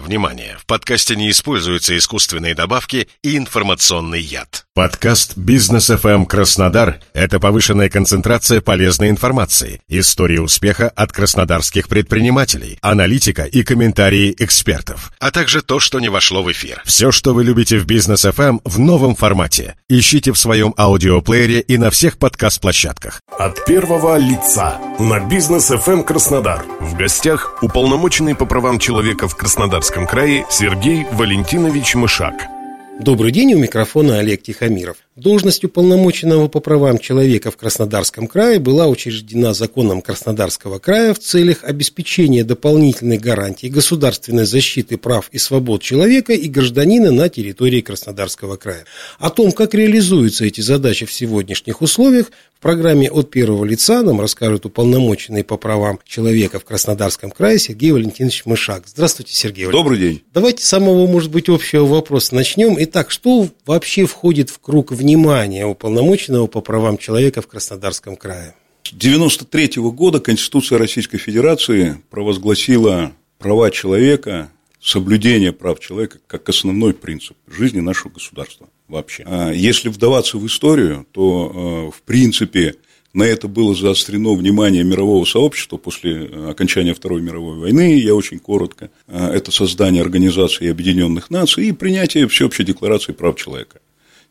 Внимание! В подкасте не используются искусственные добавки и информационный яд. Подкаст «Бизнес FM Краснодар» — это повышенная концентрация полезной информации, истории успеха от краснодарских предпринимателей, аналитика и комментарии экспертов, а также то, что не вошло в эфир. Все, что вы любите в «Бизнес FM в новом формате. Ищите в своем аудиоплеере и на всех подкаст-площадках. От первого лица на «Бизнес FM Краснодар». В гостях уполномоченный по правам человека в Краснодарском крае Сергей Валентинович Мышак. Добрый день, у микрофона Олег Тихомиров. Должность уполномоченного по правам человека в Краснодарском крае была учреждена законом Краснодарского края в целях обеспечения дополнительной гарантии государственной защиты прав и свобод человека и гражданина на территории Краснодарского края. О том, как реализуются эти задачи в сегодняшних условиях, в программе «От первого лица» нам расскажет уполномоченный по правам человека в Краснодарском крае Сергей Валентинович Мышак. Здравствуйте, Сергей Валентинович. Добрый день. Давайте с самого, может быть, общего вопроса начнем. Итак, что вообще входит в круг внимания внимания уполномоченного по правам человека в Краснодарском крае. С 1993 года Конституция Российской Федерации провозгласила права человека, соблюдение прав человека как основной принцип жизни нашего государства вообще. А если вдаваться в историю, то, э, в принципе, на это было заострено внимание мирового сообщества после окончания Второй мировой войны, я очень коротко, э, это создание Организации Объединенных Наций и принятие Всеобщей декларации прав человека.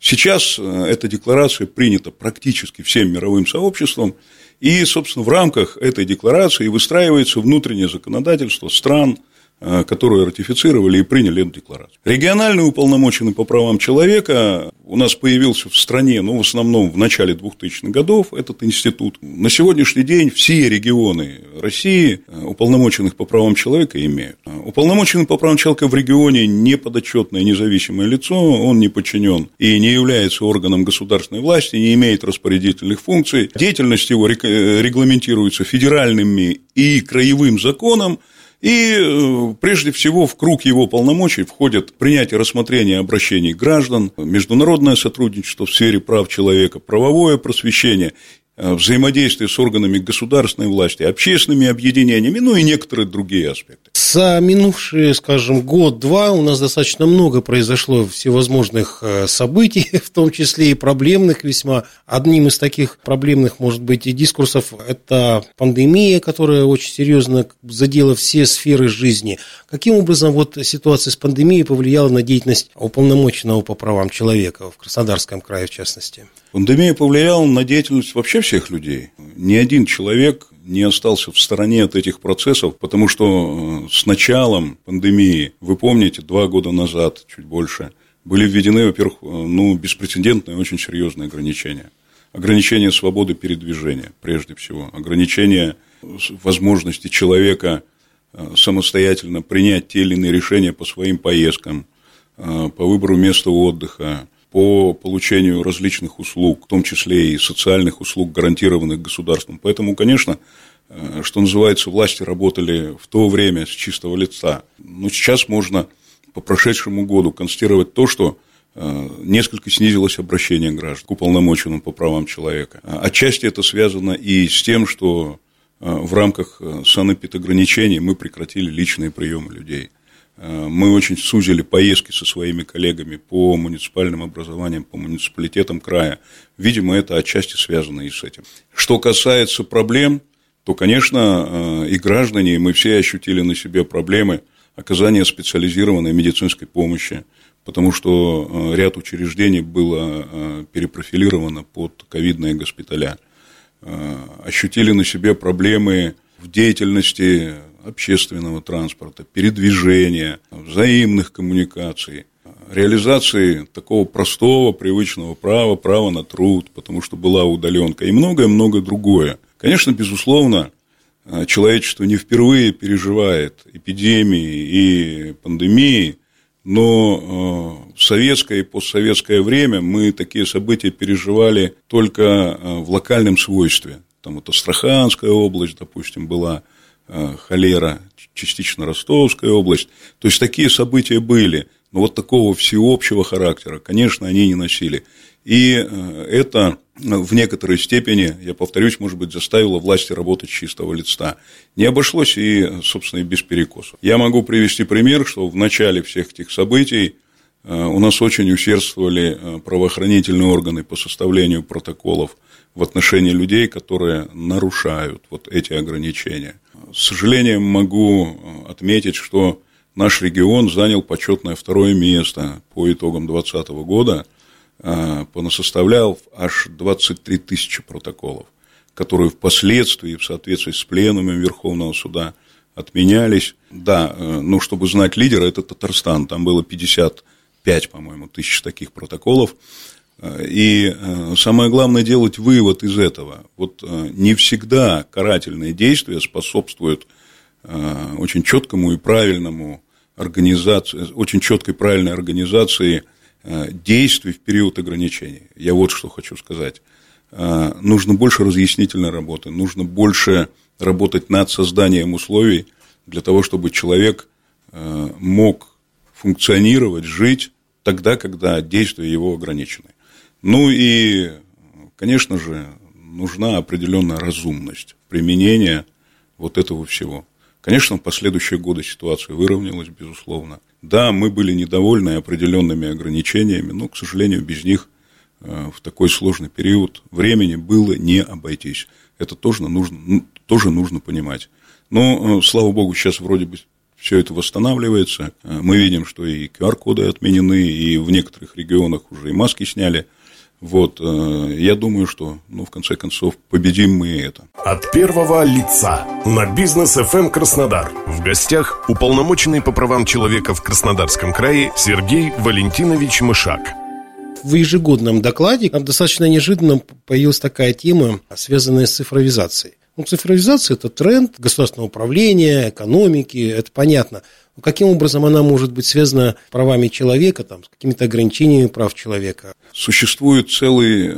Сейчас э, эта декларация принята практически всем мировым сообществом, и, собственно, в рамках этой декларации выстраивается внутреннее законодательство стран, которые ратифицировали и приняли эту декларацию. Региональный уполномоченный по правам человека у нас появился в стране, ну, в основном в начале 2000-х годов, этот институт. На сегодняшний день все регионы России э, уполномоченных по правам человека имеют. Уполномоченный по правам человека в регионе не подотчетное независимое лицо, он не подчинен и не является органом государственной власти, не имеет распорядительных функций. Деятельность его э, регламентируется федеральными и краевым законом, и э, прежде всего в круг его полномочий входят принятие рассмотрения обращений граждан, международное сотрудничество в сфере прав человека, правовое просвещение взаимодействие с органами государственной власти, общественными объединениями, ну и некоторые другие аспекты. За минувшие, скажем, год-два у нас достаточно много произошло всевозможных э, событий, в том числе и проблемных весьма. Одним из таких проблемных, может быть, и дискурсов – это пандемия, которая очень серьезно задела все сферы жизни. Каким образом вот ситуация с пандемией повлияла на деятельность уполномоченного по правам человека в Краснодарском крае, в частности? Пандемия повлияла на деятельность вообще всех людей. Ни один человек не остался в стороне от этих процессов, потому что э, с началом пандемии, вы помните, два года назад, чуть больше, были введены, во-первых, э, ну, беспрецедентные, очень серьезные ограничения. Ограничение свободы передвижения, прежде всего. Ограничение возможности человека э, самостоятельно принять те или иные решения по своим поездкам, по выбору места отдыха, по получению различных услуг, в том числе и социальных услуг, гарантированных государством. Поэтому, конечно, э, что называется, власти работали в то время с чистого лица. Но сейчас можно по прошедшему году констатировать то, что э, несколько снизилось обращение граждан к уполномоченным по правам человека. Отчасти это связано и с тем, что э, в рамках санэпидограничений мы прекратили личные приемы людей. Э, мы очень сузили поездки со своими коллегами по муниципальным образованиям, по муниципалитетам края. Видимо, это отчасти связано и с этим. Что касается проблем, то, конечно, э, и граждане, и мы все ощутили на себе проблемы оказания специализированной медицинской помощи, потому что э, ряд учреждений было перепрофилировано под ковидные госпиталя. Ощутили на себе проблемы в деятельности общественного транспорта, передвижения, взаимных коммуникаций, реализации такого простого, привычного права, права на труд, потому что была удаленка и многое-многое другое. Конечно, безусловно, человечество не впервые переживает эпидемии и пандемии, но в советское и постсоветское время мы такие события переживали только в локальном свойстве. Там вот Астраханская область, допустим, была – Э, холера, частично Ростовская область. То есть такие события были, но вот такого всеобщего характера, конечно, они не носили. И это в некоторой степени, я повторюсь, может быть, заставило власти работать чистого листа. Не обошлось и, собственно, и без перекосов. Я могу привести пример, что в начале всех этих событий у нас очень усердствовали правоохранительные органы по составлению протоколов в отношении людей, которые нарушают вот эти ограничения. С сожалением могу отметить, что наш регион занял почетное второе место по итогам 2020 года, а, понасоставлял аж 23 тысячи протоколов, которые впоследствии в соответствии с пленумом Верховного суда отменялись. Да, э, ну, чтобы знать лидера, это Татарстан, там было 55, по-моему, тысяч таких протоколов. И э, самое главное делать вывод из этого. Вот э, не всегда карательные действия способствуют э, очень четкому и правильному организации, очень четкой и правильной организации действий в период ограничений. Я вот что хочу сказать. Нужно больше разъяснительной работы, нужно больше работать над созданием условий для того, чтобы человек мог функционировать, жить тогда, когда действия его ограничены. Ну и, конечно же, нужна определенная разумность применения вот этого всего. Конечно, в последующие годы ситуация выровнялась, безусловно. Да, мы были недовольны определенными ограничениями, но, к сожалению, без них э, в такой сложный период времени было не обойтись. Это тоже нужно, ну, тоже нужно понимать. Но, э, слава богу, сейчас вроде бы все это восстанавливается. Э, мы видим, что и QR-коды отменены, и в некоторых регионах уже и маски сняли – вот, э, я думаю, что, ну, в конце концов, победим мы это. От первого лица на бизнес FM эм Краснодар. В гостях уполномоченный по правам человека в Краснодарском крае Сергей Валентинович Мышак. В ежегодном докладе нам достаточно неожиданно появилась такая тема, связанная с цифровизацией. Ну, цифровизация – это тренд государственного управления, экономики, это понятно. Каким образом она может быть связана с правами человека, там, с какими-то ограничениями прав человека? Существует целый э,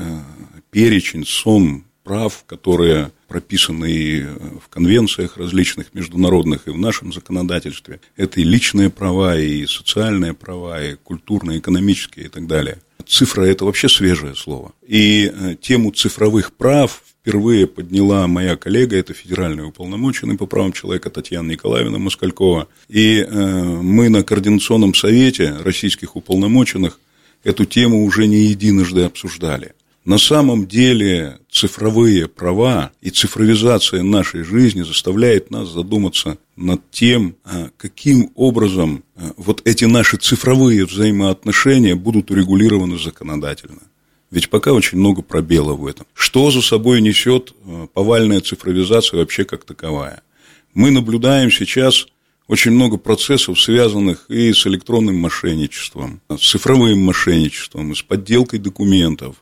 перечень, сон прав, которые прописаны и в конвенциях различных международных, и в нашем законодательстве. Это и личные права, и социальные права, и культурные, экономические и так далее. Цифра – это вообще свежее слово. И э, тему цифровых прав впервые подняла моя коллега, это федеральный уполномоченный по правам человека Татьяна Николаевна Москалькова. И э, мы на Координационном совете российских уполномоченных эту тему уже не единожды обсуждали. На самом деле цифровые права и цифровизация нашей жизни заставляет нас задуматься над тем, э, каким образом э, вот эти наши цифровые взаимоотношения будут урегулированы законодательно. Ведь пока очень много пробелов в этом. Что за собой несет э, повальная цифровизация вообще как таковая? Мы наблюдаем сейчас очень много процессов, связанных и с электронным мошенничеством, с цифровым мошенничеством, и с подделкой документов,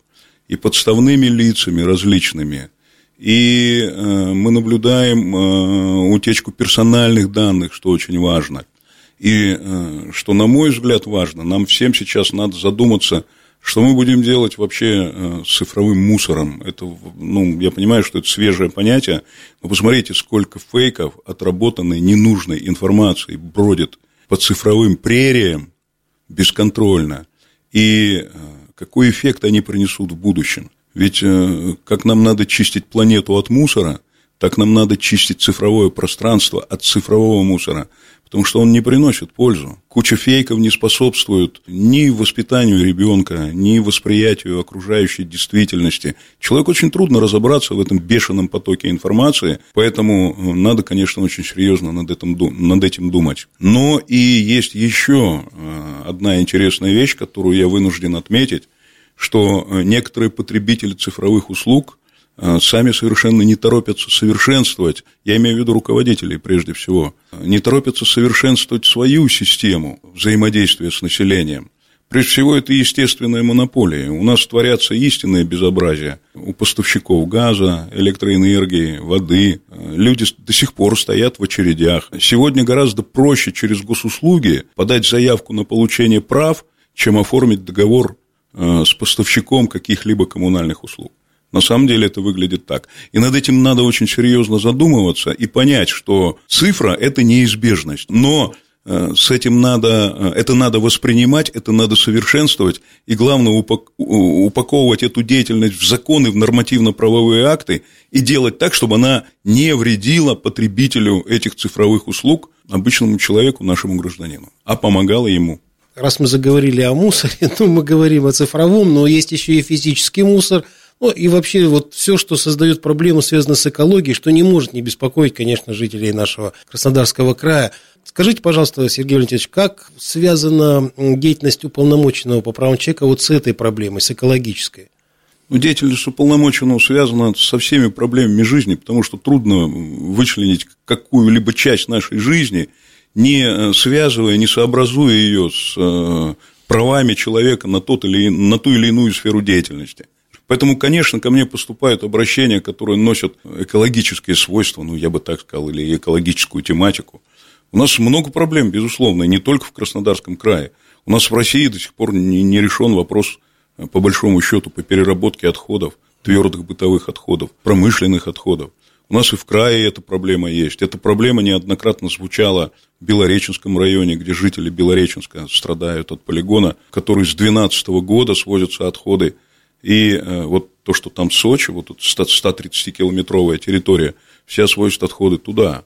и подставными лицами различными. И э, мы наблюдаем э, утечку персональных данных, что очень важно. И что, на мой взгляд, важно, нам всем сейчас надо задуматься – что мы будем делать вообще э, с цифровым мусором? Это, ну, я понимаю, что это свежее понятие, но посмотрите, сколько фейков, отработанной ненужной информации бродит по цифровым прериям бесконтрольно, и э, какой эффект они принесут в будущем. Ведь э, как нам надо чистить планету от мусора, так нам надо чистить цифровое пространство от цифрового мусора потому что он не приносит пользу. Куча фейков не способствует ни воспитанию ребенка, ни восприятию окружающей действительности. Человеку очень трудно разобраться в этом бешеном потоке информации, поэтому э, надо, конечно, очень серьезно над этим, над этим думать. Но и есть еще э, одна интересная вещь, которую я вынужден отметить, что э, некоторые потребители цифровых услуг сами совершенно не торопятся совершенствовать, я имею в виду руководителей прежде всего, не торопятся совершенствовать свою систему взаимодействия с населением. Прежде всего, это естественная монополия. У нас творятся истинные безобразия. У поставщиков газа, электроэнергии, воды. Люди до сих пор стоят в очередях. Сегодня гораздо проще через госуслуги подать заявку на получение прав, чем оформить договор э, с поставщиком каких-либо коммунальных услуг. На самом деле это выглядит так. И над этим надо очень серьезно задумываться и понять, что цифра – это неизбежность. Но э, с этим надо, это надо воспринимать, это надо совершенствовать, и главное упаковывать эту деятельность в законы, в нормативно-правовые акты и делать так, чтобы она не вредила потребителю этих цифровых услуг, обычному человеку, нашему гражданину, а помогала ему раз мы заговорили о мусоре, ну, мы говорим о цифровом, но есть еще и физический мусор, ну, и вообще вот все, что создает проблемы, связанные с экологией, что не может не беспокоить, конечно, жителей нашего Краснодарского края. Скажите, пожалуйста, Сергей Валентинович, как связана деятельность уполномоченного по правам человека вот с этой проблемой, с экологической? Ну, деятельность уполномоченного связана со всеми проблемами жизни, потому что трудно вычленить какую-либо часть нашей жизни – не э, связывая, не сообразуя ее с э, правами человека на, тот или, на ту или иную сферу деятельности. Поэтому, конечно, ко мне поступают обращения, которые носят экологические свойства, ну, я бы так сказал, или экологическую тематику. У нас много проблем, безусловно, не только в Краснодарском крае. У нас в России до сих пор не, не решен вопрос, э, по большому счету, по переработке отходов, твердых бытовых отходов, промышленных отходов. У нас и в крае эта проблема есть. Эта проблема неоднократно звучала в Белореченском районе, где жители Белореченска страдают от полигона, который с 2012 года свозятся отходы. И э, вот то, что там Сочи, вот тут 130-километровая территория, вся свозят отходы туда.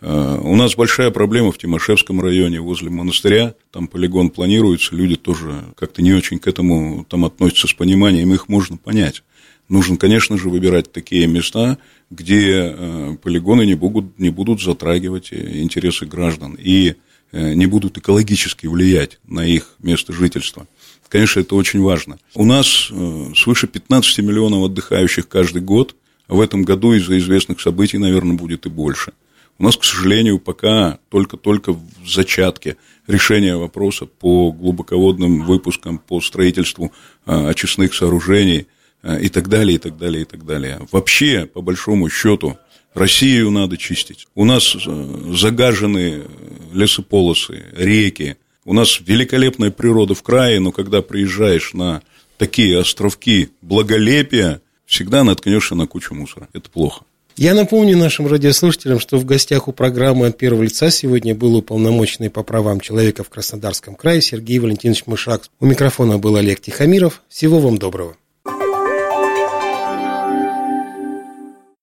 Э, у нас большая проблема в Тимошевском районе возле монастыря. Там полигон планируется, люди тоже как-то не очень к этому там относятся с пониманием, их можно понять. Нужно, конечно же, выбирать такие места, где э, полигоны не будут, не будут затрагивать интересы граждан и не будут экологически влиять на их место жительства. Конечно, это очень важно. У нас свыше 15 миллионов отдыхающих каждый год, в этом году из-за известных событий, наверное, будет и больше. У нас, к сожалению, пока только-только в зачатке решения вопроса по глубоководным выпускам, по строительству очистных сооружений – Э, и так далее, и так далее, и так далее. Вообще, по большому счету, Россию надо чистить. У нас э, загажены лесополосы, реки. У нас великолепная природа в крае, но когда приезжаешь на такие островки благолепия, всегда наткнешься на кучу мусора. Это плохо. Я напомню нашим радиослушателям, что в гостях у программы от первого лица сегодня был уполномоченный по правам человека в Краснодарском крае Сергей Валентинович Мышак. У микрофона был Олег Тихомиров. Всего вам доброго.